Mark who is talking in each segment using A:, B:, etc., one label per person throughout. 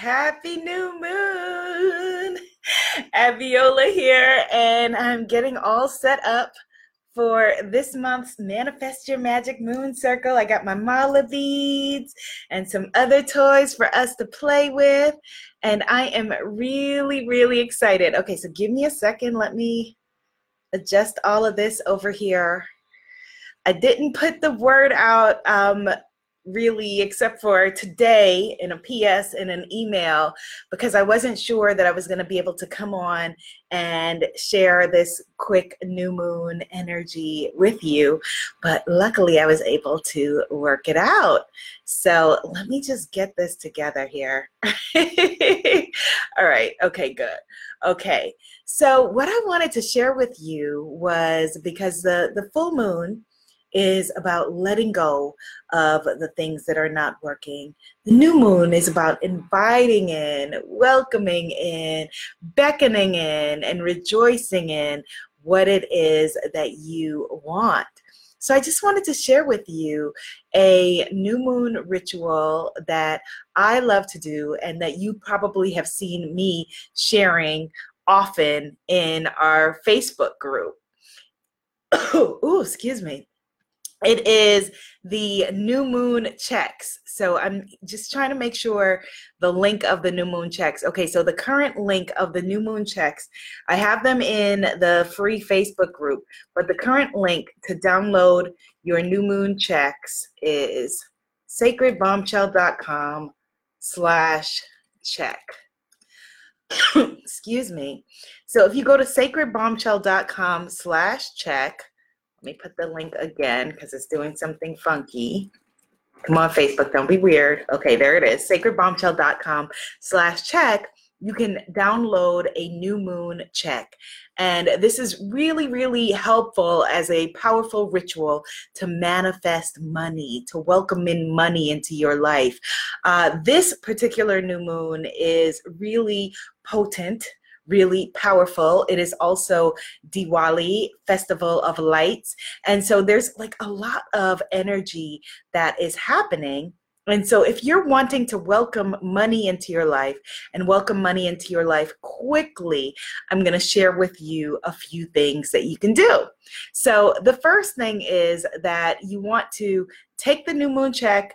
A: Happy new moon. Abiola here, and I'm getting all set up for this month's Manifest Your Magic Moon Circle. I got my mala beads and some other toys for us to play with, and I am really, really excited. Okay, so give me a second. Let me adjust all of this over here. I didn't put the word out um, really except for today in a PS and an email because I wasn't sure that I was going to be able to come on and share this quick new moon energy with you. But luckily, I was able to work it out. So let me just get this together here. All right. Okay, good. Okay. So, what I wanted to share with you was because the, the full moon is about letting go of the things that are not working. The new moon is about inviting in, welcoming in, beckoning in, and rejoicing in what it is that you want. So, I just wanted to share with you a new moon ritual that I love to do and that you probably have seen me sharing often in our Facebook group. Ooh, excuse me it is the new moon checks. So I'm just trying to make sure the link of the new moon checks. Okay, so the current link of the new moon checks, I have them in the free Facebook group, but the current link to download your new moon checks is sacredbombshell.com slash check. Excuse me. So if you go to sacredbombshell.com slash check, let me put the link again because it's doing something funky. Come on, Facebook, don't be weird. Okay, there it is. Sacredbombshell.com slash check. You can download a new moon check. And this is really, really helpful as a powerful ritual to manifest money, to welcome in money into your life. Uh, this particular new moon is really potent really powerful. It is also Diwali, Festival of Lights. And so there's like a lot of energy that is happening. And so, if you're wanting to welcome money into your life and welcome money into your life quickly, I'm going to share with you a few things that you can do. So, the first thing is that you want to take the new moon check,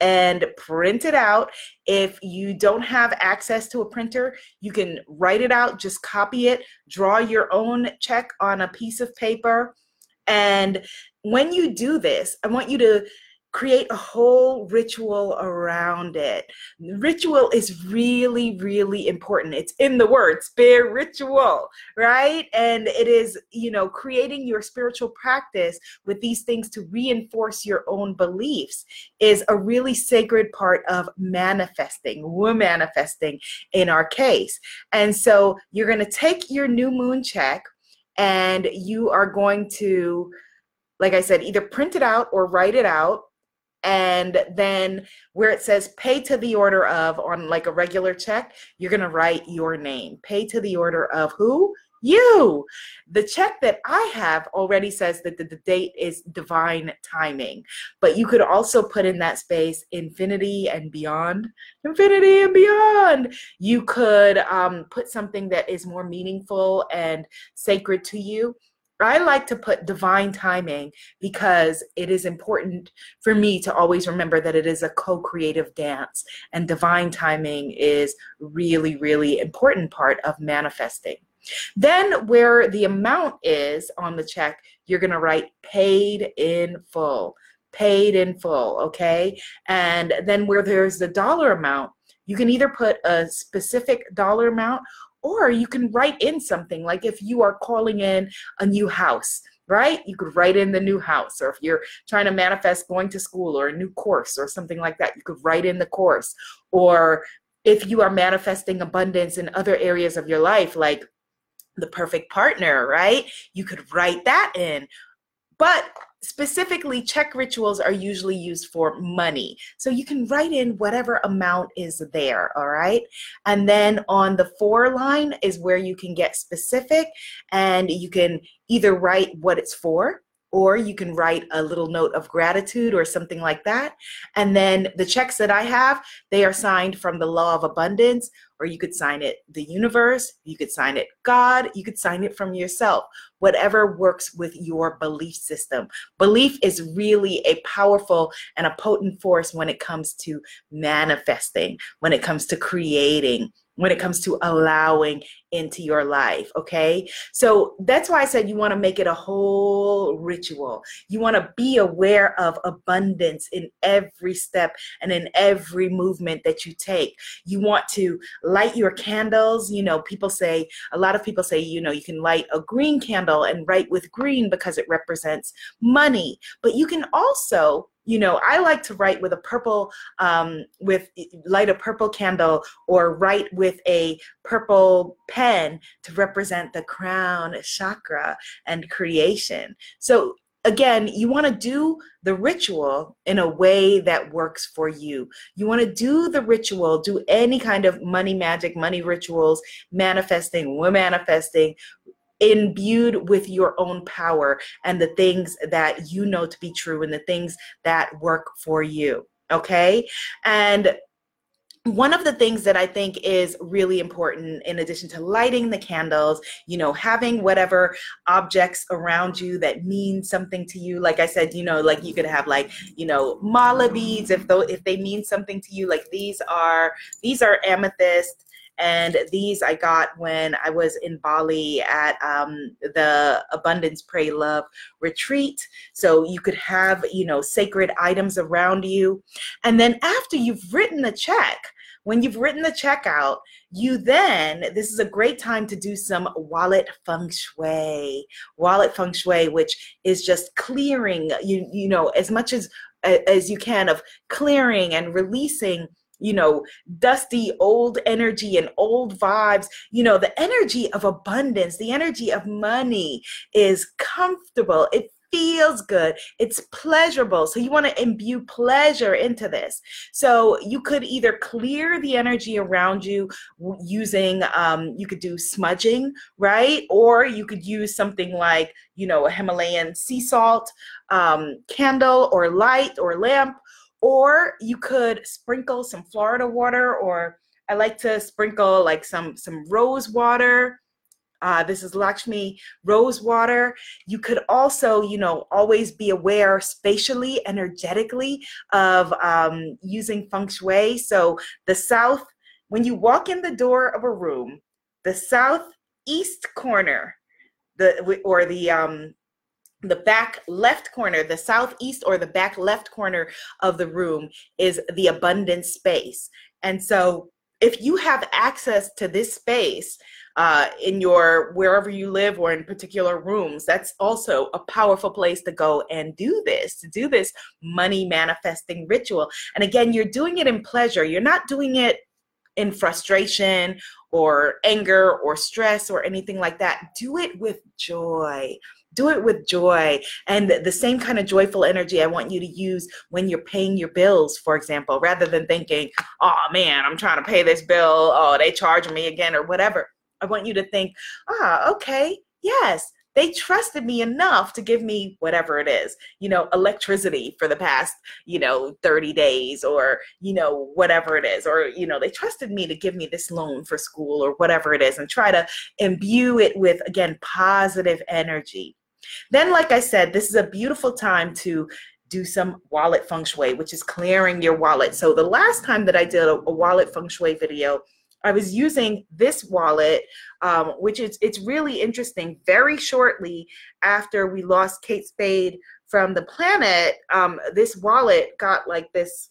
A: and print it out. If you don't have access to a printer, you can write it out, just copy it, draw your own check on a piece of paper. And when you do this, I want you to create a whole ritual around it. Ritual is really, really important. It's in the word spiritual, right? And it is, you know, creating your spiritual practice with these things to reinforce your own beliefs is a really sacred part of manifesting. Womanifesting in our case. And so you're going to take your new moon check and you are going to like I said, either print it out or write it out and then where it says pay to the order of on like a regular check you're going to write your name. Pay to the order of who? You. The check that i have already says that the, the, date is divine timing but you could also put in that space infinity and beyond. Infinity and beyond. You could um, put something that is more meaningful and sacred to you I like to put divine timing because it is important for me to always remember that it is a co creative dance. And divine timing is really, really important part of manifesting. Then, where the amount is on the check, you're going to write paid in full. Paid in full, okay? And then where there's the dollar amount, you can either put a specific dollar amount or you can write in something like if you are calling in a new house, right? You could write in the new house. Or if you're trying to manifest going to school or a new course or something like that, you could write in the course. Or if you are manifesting abundance in other areas of your life, like the perfect partner, right? You could write that in. But specifically check rituals are usually used for money so you can write in whatever amount is there all right and then on the for line is where you can get specific and you can either write what it's for or you can write a little note of gratitude or something like that. And then the checks that I have, they are signed from the law of abundance, or you could sign it the universe, you could sign it God, you could sign it from yourself, whatever works with your belief system. Belief is really a powerful and a potent force when it comes to manifesting, when it comes to creating, when it comes to allowing into your life. Okay. So that's why I said you want to make it a whole ritual. You want to be aware of abundance in every step and in every movement that you take. You want to light your candles. You know, people say, a lot of people say, you know, you can light a green candle and write with green because it represents money. But you can also you know i like to write with a purple um, with light a purple candle or write with a purple pen to represent the crown chakra and creation. So again you want to do the ritual in a way that works for you. You want to do the ritual do any kind of money magic money rituals manifesting womanifesting imbued with your own power and the things that you know to be true and the things that work for you. Okay. And one of the things that I think is really important, in addition to lighting the candles, you know, having whatever objects around you that mean something to you. Like I said, you know, like you could have like, you know, mala beads if though if they mean something to you. Like these are these are amethyst and these I got when I was in Bali at um, the Abundance Pray Love retreat. So you could have, you know, sacred items around you. And then after you've written the check, when you've written the check out, you then, this is a great time to do some wallet feng shui. Wallet feng shui, which is just clearing, you, you know, as much as as you can of clearing and releasing you know, dusty old energy and old vibes. You know, the energy of abundance, the energy of money is comfortable. It feels good. It's pleasurable. So you want to imbue pleasure into this. So you could either clear the energy around you using, um, you could do smudging, right? Or you could use something like, you know, a Himalayan sea salt um, candle or light or lamp or you could sprinkle some Florida water, or I like to sprinkle like some some rose water. Uh, this is Lakshmi rose water. You could also, you know, always be aware spatially, energetically of um, using feng shui. So the south, when you walk in the door of a room, the southeast corner, the or the um, the back left corner, the southeast or the back left corner of the room is the abundant space. And so if you have access to this space uh, in your wherever you live or in particular rooms, that's also a powerful place to go and do this, to do this money manifesting ritual. And again, you're doing it in pleasure. You're not doing it in frustration or anger or stress or anything like that. Do it with joy do it with joy and the same kind of joyful energy I want you to use when you're paying your bills, for example, rather than thinking, oh man, I'm trying to pay this bill. Oh, they charge me again or whatever. I want you to think, ah, okay, yes, they trusted me enough to give me whatever it is, you know, electricity for the past, you know, 30 days or, you know, whatever it is. Or, you know, they trusted me to give me this loan for school or whatever it is and try to imbue it with, again, positive energy. Then, like I said, this is a beautiful time to do some wallet feng shui, which is clearing your wallet. So the last time that I did a, a wallet feng shui video, I was using this wallet, um, which is it's really interesting. Very shortly after we lost Kate Spade from the planet, um, this wallet got like this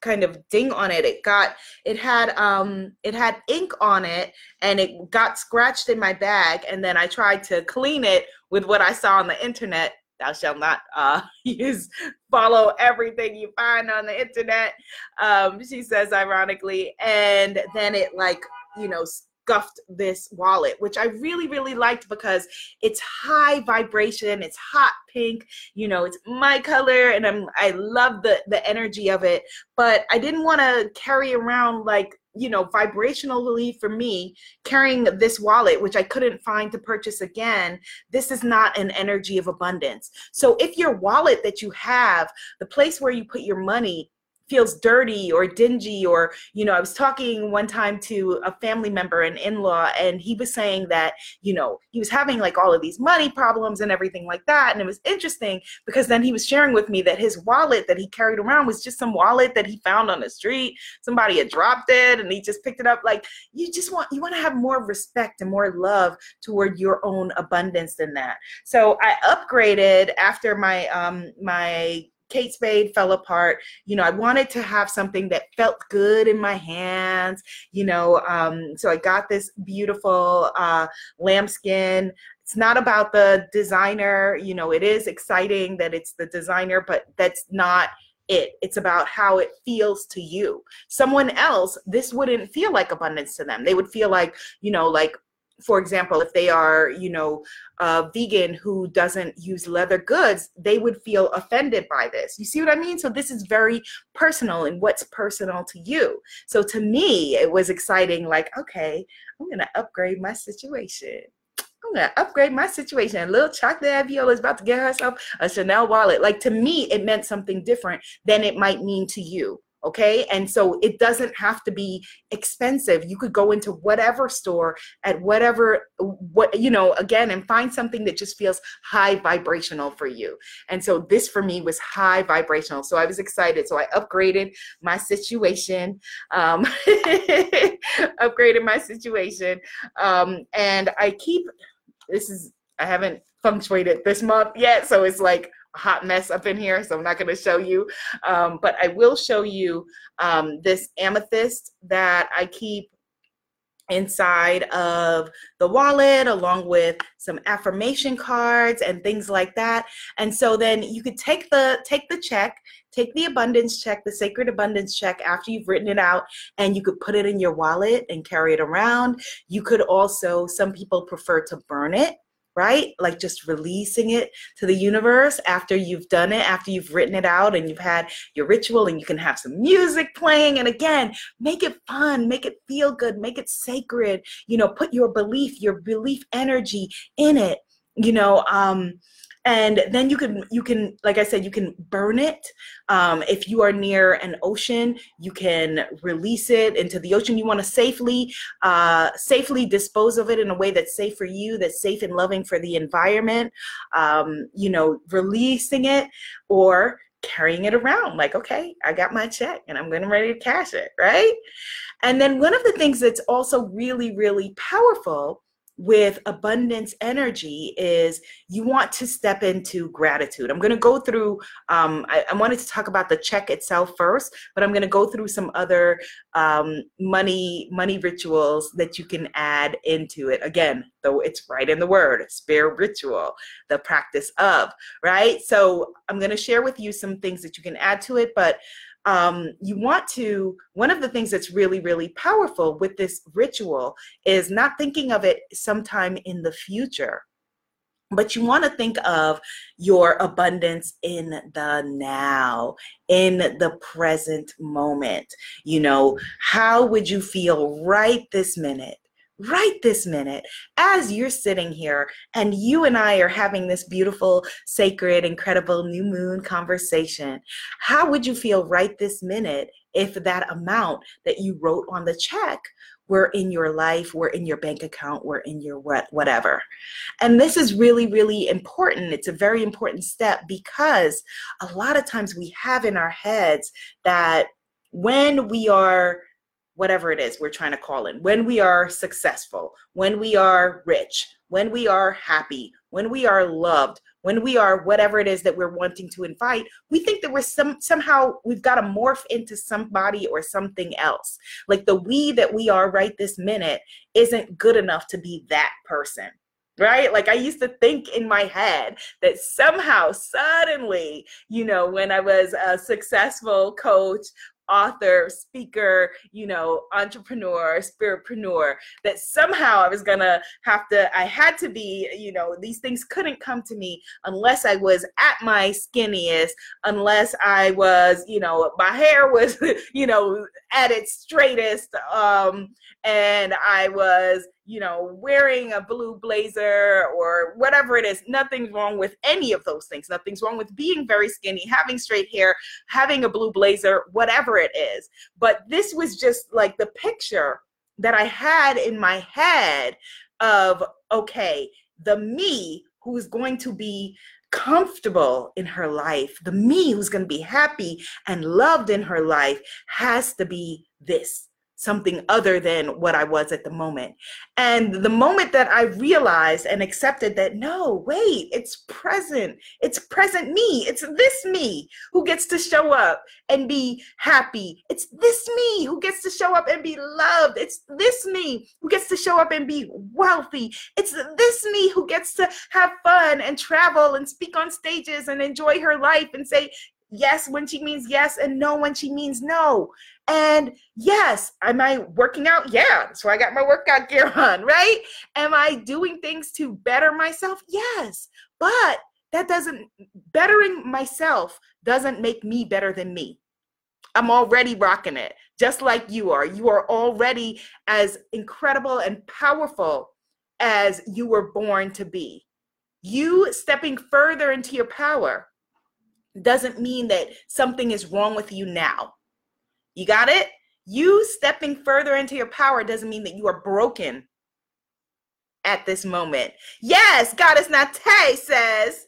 A: kind of ding on it. It got it had um it had ink on it and it got scratched in my bag and then I tried to clean it with what I saw on the internet. Thou shalt not uh, use follow everything you find on the internet. Um, she says ironically, and then it like you know scuffed this wallet, which I really, really liked because it's high vibration, it's hot pink, you know, it's my color, and I'm I love the the energy of it. But I didn't want to carry around like you know, vibrationally for me, carrying this wallet, which I couldn't find to purchase again, this is not an energy of abundance. So if your wallet that you have, the place where you put your money, feels dirty or dingy or you know i was talking one time to a family member an in-law and he was saying that you know he was having like all of these money problems and everything like that and it was interesting because then he was sharing with me that his wallet that he carried around was just some wallet that he found on the street. Somebody had dropped it and he just picked it up. Like you just want you want to have more respect and more love toward your own abundance than that. So i upgraded after my um my Kate Spade fell apart. You know, I wanted to have something that felt good in my hands, you know. Um, so I got this beautiful uh, lambskin. It's not about the designer, you know, it is exciting that it's the designer, but that's not it. It's about how it feels to you. Someone else, this wouldn't feel like abundance to them. They would feel like, you know, like for example, if they are, you know, a vegan who doesn't use leather goods, they would feel offended by this. You see what I mean? So this is very personal and what's personal to you. So to me, it was exciting, like, okay, I'm gonna upgrade my situation. I'm gonna upgrade my situation. And little chocolate Viola is about to get herself a Chanel wallet. Like to me, it meant something different than it might mean to you okay? And so it doesn't have to be expensive. You could go into whatever store at whatever what you know again and find something that just feels high vibrational for you. And so this for me was high vibrational. So i was excited. So i upgraded my situation um upgraded my situation um and i keep this is i haven't punctuated this month yet so it's like hot mess up in here, so I'm not going to show you. Um, but I will show you um, this amethyst that I keep inside of the wallet along with some affirmation cards and things like that. And so then you could take the take the check take the abundance check the sacred abundance check after you've written it out and you could put it in your wallet and carry it around. You could also some people prefer to burn it right? Like just releasing it to the universe after you've done it, after you've written it out and you've had your ritual and you can have some music playing. And again, make it fun, make it feel good, make it sacred, you know, put your belief, your belief energy in it, you know, um, and then you can you can like i said you can burn it. Um, if you are near an ocean you can release it into the ocean. You want to safely uh, safely dispose of it in a way that's safe for you that's safe and loving for the environment. Um, you know releasing it or carrying it around like okay i got my check and i'm getting ready to cash it right? And then one of the things that's also really really powerful with abundance energy is you want to step into gratitude. I'm going to go through, um, I, I, wanted to talk about the check itself first, but I'm going to go through some other um, money money rituals that you can add into it. Again, though it's right in the word, spiritual, the practice of, right? So I'm going to share with you some things that you can add to it, but um, you want to, one of the things that's really, really powerful with this ritual is not thinking of it sometime in the future, but you want to think of your abundance in the now, in the present moment. You know, how would you feel right this minute? Right this minute as you're sitting here and you and I are having this beautiful, sacred, incredible new moon conversation. How would you feel right this minute if that amount that you wrote on the check were in your life, were in your bank account, were in your what, whatever. And this is really, really important. It's a very important step because a lot of times we have in our heads that when we are whatever it is we're trying to call it, when we are successful, when we are rich, when we are happy, when we are loved, when we are whatever it is that we're wanting to invite, we think that we're some somehow we've got to morph into somebody or something else. Like the we that we are right this minute isn't good enough to be that person right? Like I used to think in my head that somehow, suddenly, you know, when I was a successful coach author, speaker, you know, entrepreneur, spiritpreneur, that somehow I was gonna have to, I had to be, you know, these things couldn't come to me unless I was at my skinniest, unless I was, you know, my hair was, you know, at its straightest, um, and I was, you know, wearing a blue blazer or whatever it is. Nothing's wrong with any of those things. Nothing's wrong with being very skinny, having straight hair, having a blue blazer, whatever it is. But this was just like the picture that I had in my head of, okay, the me who's going to be comfortable in her life, the me who's going to be happy and loved in her life has to be this something other than what I was at the moment. And the moment that I realized and accepted that, no, wait, it's present. It's present me. It's this me who gets to show up and be happy. It's this me who gets to show up and be loved. It's this me who gets to show up and be wealthy. It's this me who gets to have fun and travel and speak on stages and enjoy her life and say, yes when she means yes and no when she means no. And yes, am I working out? Yeah. So I got my workout gear on, right? Am I doing things to better myself? Yes. But that doesn't, bettering myself doesn't make me better than me. I'm already rocking it, just like you are. You are already as incredible and powerful as you were born to be. You stepping further into your power doesn't mean that something is wrong with you now. You got it? You stepping further into your power doesn't mean that you are broken at this moment. Yes, Goddess Nate says,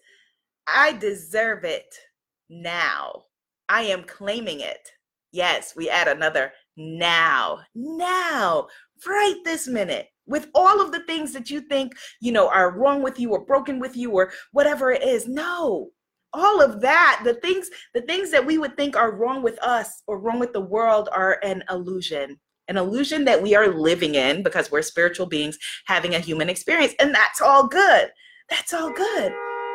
A: I deserve it now. I am claiming it. Yes, we add another now, now, right this minute. With all of the things that you think, you know, are wrong with you or broken with you or whatever it is. No, all of that the things the things that we would think are wrong with us or wrong with the world are an illusion an illusion that we are living in because we're spiritual beings having a human experience and that's all good that's all good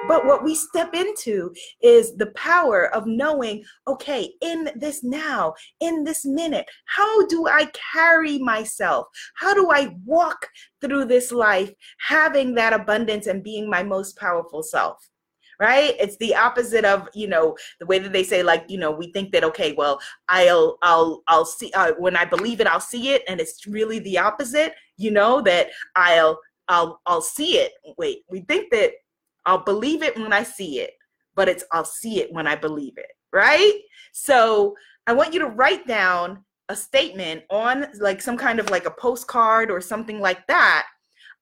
A: but what we step into is the power of knowing, okay, in this now, in this minute, how do I carry myself? How do I walk through this life having that abundance and being my most powerful self? Right? It's the opposite of you know the way that they say like you know we think that okay well i'll i'll i'll see uh, when i believe it i'll see it. And it's really the opposite you know that i'll i'll i'll see it. Wait we think that i'll believe it when i see it but it's i'll see it when i believe it right? So i want you to write down a statement on like some kind of like a postcard or something like that.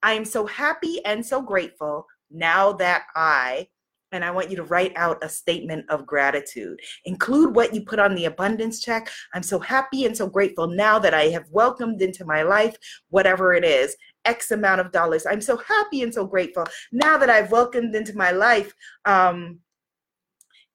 A: I am so happy and so grateful now that i and I want you to write out a statement of gratitude. Include what you put on the abundance check. I'm so happy and so grateful now that I have welcomed into my life whatever it is. X amount of dollars. I'm so happy and so grateful now that I've welcomed into my life um,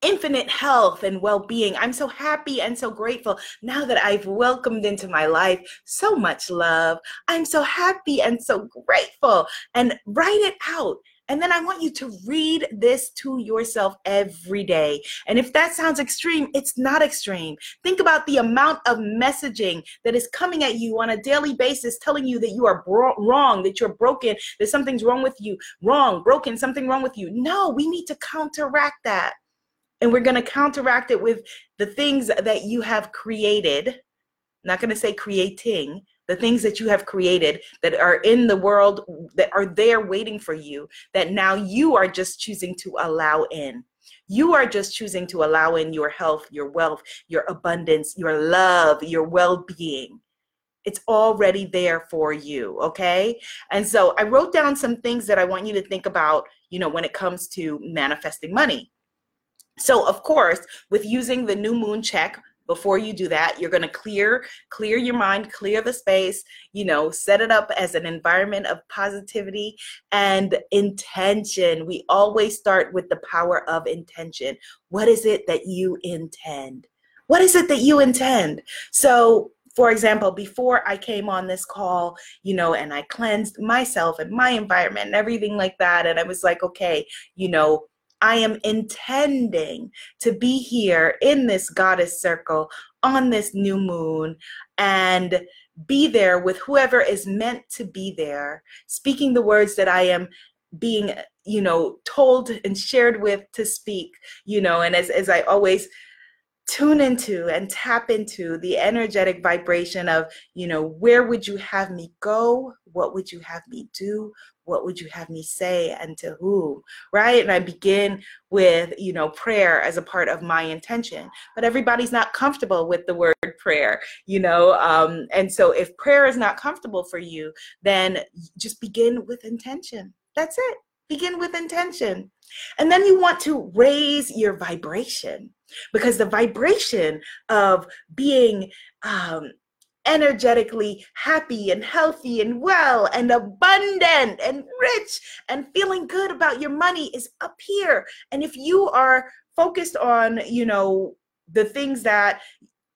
A: infinite health and well being. I'm so happy and so grateful now that I've welcomed into my life so much love. I'm so happy and so grateful. And write it out and then I want you to read this to yourself every day. And if that sounds extreme, it's not extreme. Think about the amount of messaging that is coming at you on a daily basis telling you that you are bro- wrong, that you're broken, that something's wrong with you, wrong, broken, something wrong with you. No, we need to counteract that. And we're going to counteract it with the things that you have created. I'm not going to say creating, the things that you have created that are in the world that are there waiting for you that now you are just choosing to allow in. You are just choosing to allow in your health your wealth your abundance your love your well-being. It's already there for you okay? And so i wrote down some things that i want you to think about you know when it comes to manifesting money. So of course with using the new moon check before you do that you're going to clear clear your mind clear the space you know set it up as an environment of positivity and intention. We always start with the power of intention. What is it that you intend? What is it that you intend? So for example, before I came on this call, you know, and I cleansed myself and my environment and everything like that. And I was like, okay, you know, I am intending to be here in this goddess circle on this new moon and be there with whoever is meant to be there, speaking the words that I am being, you know, told and shared with to speak, you know, and as, as I always tune into and tap into the energetic vibration of, you know, where would you have me go? What would you have me do? What would you have me say and to whom? Right? And I begin with, you know, prayer as a part of my intention. But everybody's not comfortable with the word prayer, you know. Um, and so if prayer is not comfortable for you, then just begin with intention. That's it. Begin with intention. And then you want to raise your vibration because the vibration of being um, energetically happy and healthy and well and abundant and rich and feeling good about your money is up here. And if you are focused on, you know, the things that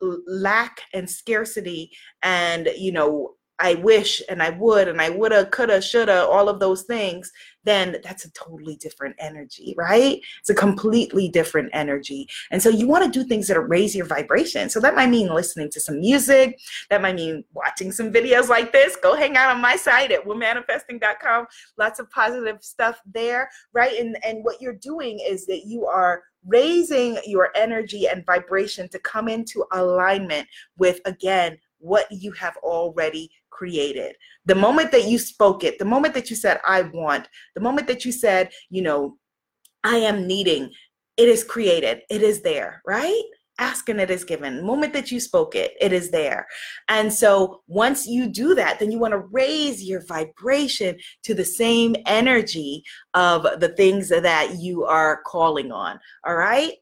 A: lack and scarcity and, you know, I wish and I would and I woulda, coulda, shoulda, all of those things, then that's a totally different energy, right? It's a completely different energy. And so you want to do things that raise your vibration. So that might mean listening to some music. That might mean watching some videos like this. Go hang out on my site at womanifesting.com. Lots of positive stuff there, right? And and what you're doing is that you are raising your energy and vibration to come into alignment with again what you have already created. The moment that you spoke it, the moment that you said, I want, the moment that you said, you know, I am needing, it is created, it is there, right? Asking it is given. The moment that you spoke it, it is there. And so once you do that, then you want to raise your vibration to the same energy of the things that you are calling on. All right.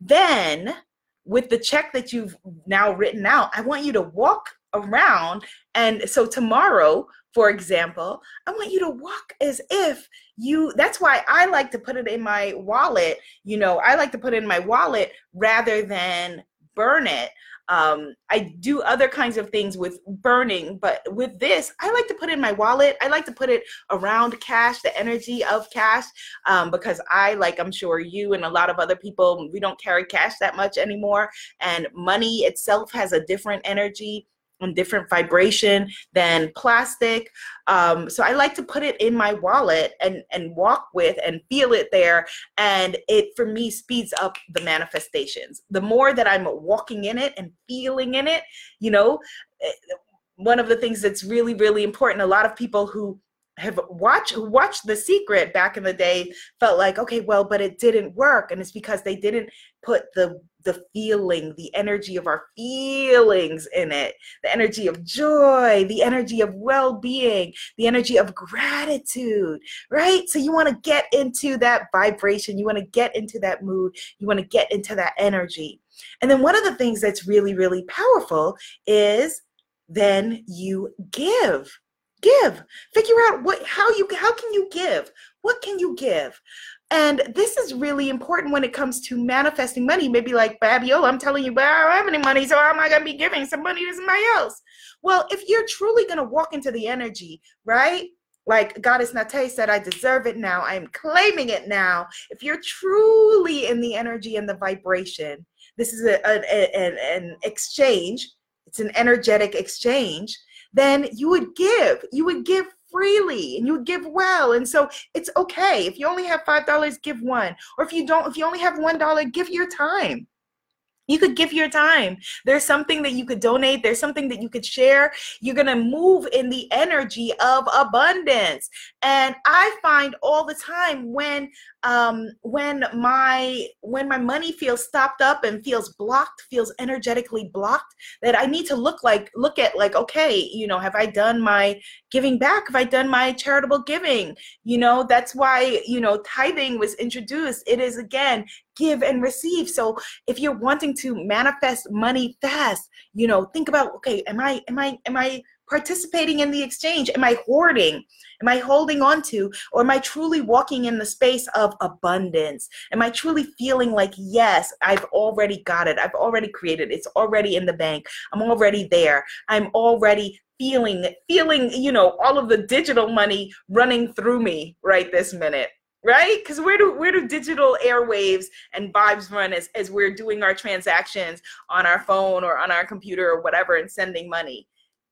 A: Then with the check that you've now written out, I want you to walk around. And so tomorrow, for example, I want you to walk as if you, that's why I like to put it in my wallet. You know, I like to put it in my wallet rather than burn it um, I do other kinds of things with burning, but with this, I like to put in my wallet. I like to put it around cash, the energy of cash, um, because I, like I'm sure you and a lot of other people, we don't carry cash that much anymore. And money itself has a different energy and different vibration than plastic. Um, so I like to put it in my wallet and and walk with and feel it there. And it for me speeds up the manifestations. The more that I'm walking in it and feeling in it, you know, eh, one of the things that's really really important. A lot of people who have watched watched the secret back in the day felt like okay well but it didn't work and it's because they didn't put the the feeling the energy of our feelings in it the energy of joy the energy of well-being the energy of gratitude right? So you want to get into that vibration you want to get into that mood you want to get into that energy. And then one of the things that's really really powerful is then you give give. Figure out what how you how can you give? What can you give and this is really important when it comes to manifesting money. Maybe like babiola oh, i'm telling you but i don't have any money so how am i going to be giving some money to somebody else? Well if you're truly going to walk into the energy right? Like goddess nate said i deserve it now. I am claiming it now. If you're truly in the energy and the vibration this is a, a, a an exchange. It's an energetic exchange. Then you would give. You would give freely and you give well. And so it's okay. If you only have $5, give one. Or if you don't, if you only have $1, give your time. You could give your time. There's something that you could donate. There's something that you could share. You're going to move in the energy of abundance. And I find all the time when um, when my when my money feels stopped up and feels blocked feels energetically blocked that i need to look like look at like okay you know have i done my giving back have i done my charitable giving you know that's why you know tithing was introduced it is again give and receive so if you're wanting to manifest money fast you know think about okay am i am i am i participating in the exchange? Am I hoarding? Am I holding on to? Or am I truly walking in the space of abundance? Am I truly feeling like, yes, I've already got it. I've already created. It's already in the bank. I'm already there. I'm already feeling, feeling, you know, all of the digital money running through me right this minute. Right? Because where do where do digital airwaves and vibes run as, as we're doing our transactions on our phone or on our computer or whatever and sending money?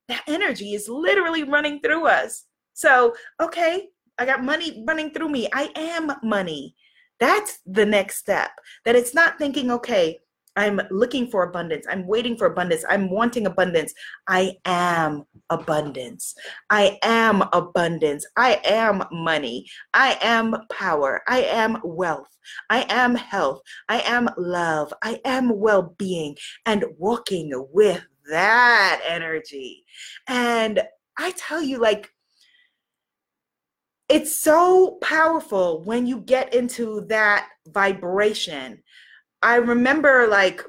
A: That energy is literally running through us. So, okay, I got money running through me. I am money. That's the next step. That it's not thinking, okay, I'm looking for abundance. I'm waiting for abundance. I'm wanting abundance. I am abundance. I am abundance. I am money. I am power. I am wealth. I am health. I am love. I am well being and walking with that energy. And I tell you, like, it's so powerful when you get into that vibration. I remember like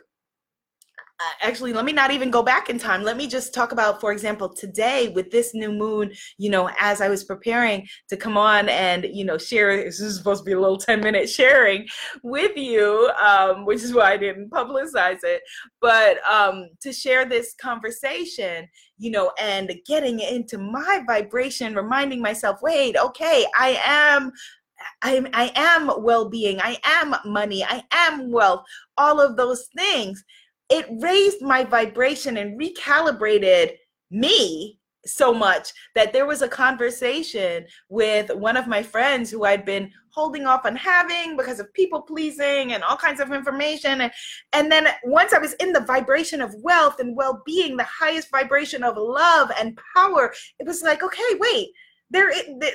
A: uh, actually let me not even go back in time. Let me just talk about for example today with this new moon you know as i was preparing to come on and you know share this is supposed to be a little 10 minute sharing with you um, which is why i didn't publicize it but um, to share this conversation you know and getting into my vibration reminding myself wait okay i am I, I am well-being i am money i am wealth all of those things. It raised my vibration and recalibrated me so much that there was a conversation with one of my friends who I'd been holding off on having because of people pleasing and all kinds of information. And and then once I was in the vibration of wealth and well-being the highest vibration of love and power it was like okay wait there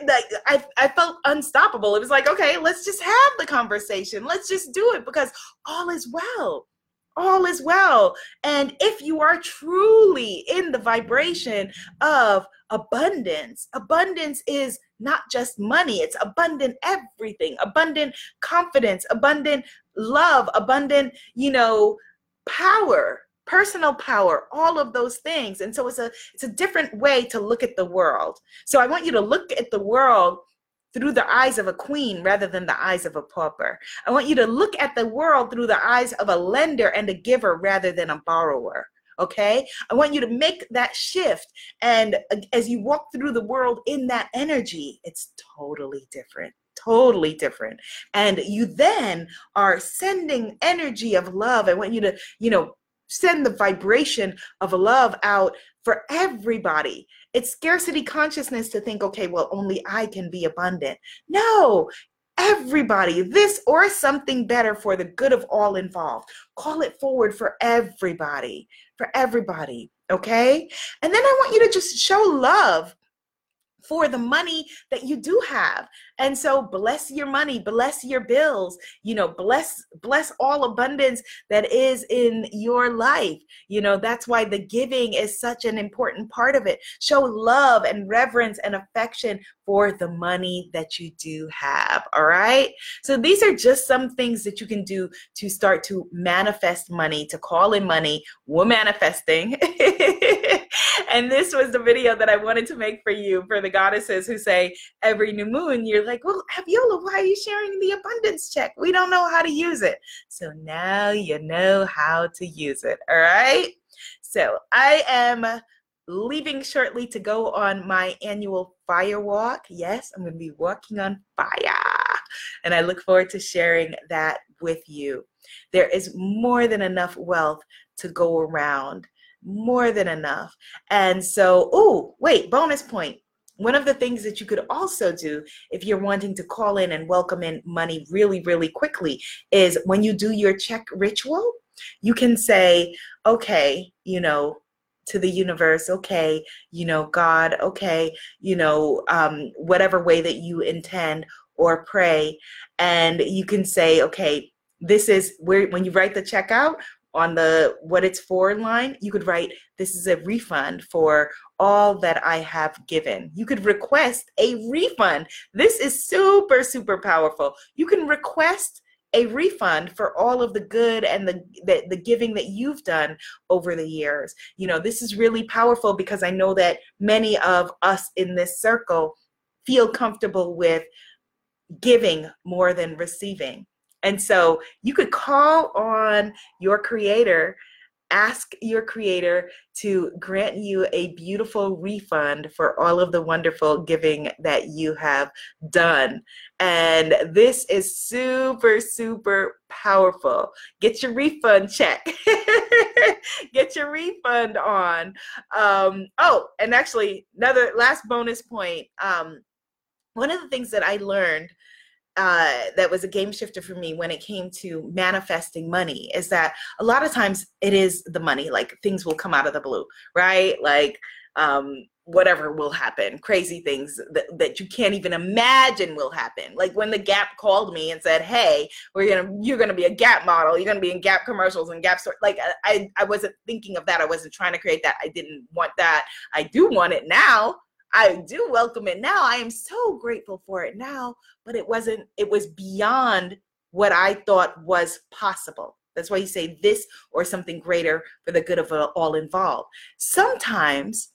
A: like I, I felt unstoppable. It was like okay let's just have the conversation. Let's just do it because all is well. All is well. And if you are truly in the vibration of abundance, abundance is not just money, it's abundant everything, abundant confidence, abundant love, abundant, you know, power personal power all of those things and so it's a it's a different way to look at the world so i want you to look at the world through the eyes of a queen rather than the eyes of a pauper. I want you to look at the world through the eyes of a lender and a giver rather than a borrower. Okay, I want you to make that shift. And as you walk through the world in that energy, it's totally different totally different and you then are sending energy of love i want you to you know send the vibration of love out for everybody. It's scarcity consciousness to think, okay, well, only I can be abundant. No, everybody, this or something better for the good of all involved. Call it forward for everybody, for everybody. Okay. And then I want you to just show love for the money that you do have. And so bless your money bless your bills you know bless bless all abundance that is in your life. You know that's why the giving is such an important part of it. Show love and reverence and affection for the money that you do have all right? So these are just some things that you can do to start to manifest money to call in money womanifesting and this was the video that I wanted to make for you for the goddesses who say every new moon, you're like, well, Abiola, why are you sharing the abundance check? We don't know how to use it. So now you know how to use it. All right. So I am leaving shortly to go on my annual fire walk. Yes, I'm going to be walking on fire. And I look forward to sharing that with you. There is more than enough wealth to go around more than enough. And so, oh, wait, bonus point. One of the things that you could also do if you're wanting to call in and welcome in money really, really quickly is when you do your check ritual, you can say, okay, you know, to the universe, okay, you know, God, okay, you know, um, whatever way that you intend or pray. And you can say, okay, this is where when you write the check out, on the what it's for line, you could write, This is a refund for all that I have given. You could request a refund. This is super, super powerful. You can request a refund for all of the good and the, the, the giving that you've done over the years. You know, this is really powerful because I know that many of us in this circle feel comfortable with giving more than receiving. And so you could call on your creator ask your creator to grant you a beautiful refund for all of the wonderful giving that you have done. And this is super, super powerful. Get your refund check. Get your refund on. Um, oh, and actually, another last bonus point. Um, one of the things that I learned uh, that was a game shifter for me when it came to manifesting money is that a lot of times it is the money, like things will come out of the blue, right? Like um, whatever will happen, crazy things that, that you can't even imagine will happen. Like when the Gap called me and said, "Hey, we're gonna you're gonna be a Gap model, you're gonna be in Gap commercials and Gap store." Like I I wasn't thinking of that. I wasn't trying to create that. I didn't want that. I do want it now I do welcome it now. I am so grateful for it now, but it wasn't, it was beyond what I thought was possible. That's why you say this or something greater for the good of all involved. Sometimes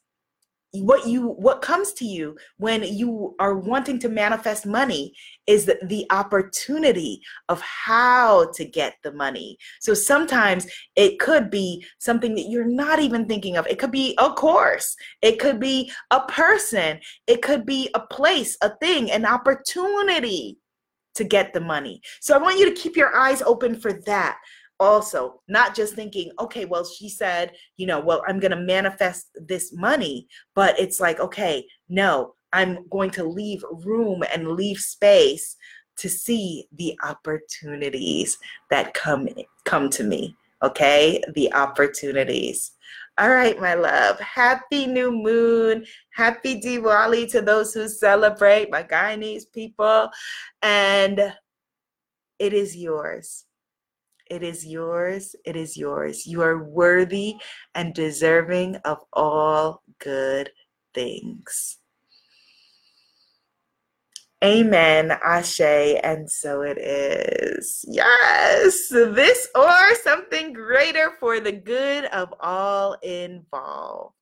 A: what you what comes to you when you are wanting to manifest money is the, opportunity of how to get the money. So sometimes it could be something that you're not even thinking of. It could be a course. It could be a person. It could be a place a thing an opportunity to get the money. So i want you to keep your eyes open for that also not just thinking okay well she said you know well i'm going to manifest this money but it's like okay no i'm going to leave room and leave space to see the opportunities that come come to me okay? The opportunities. All right my love. Happy new moon. Happy diwali to those who celebrate my guyanese people and it is yours it is yours. It is yours. You are worthy and deserving of all good things. Amen, Ashe, and so it is. Yes, this or something greater for the good of all involved.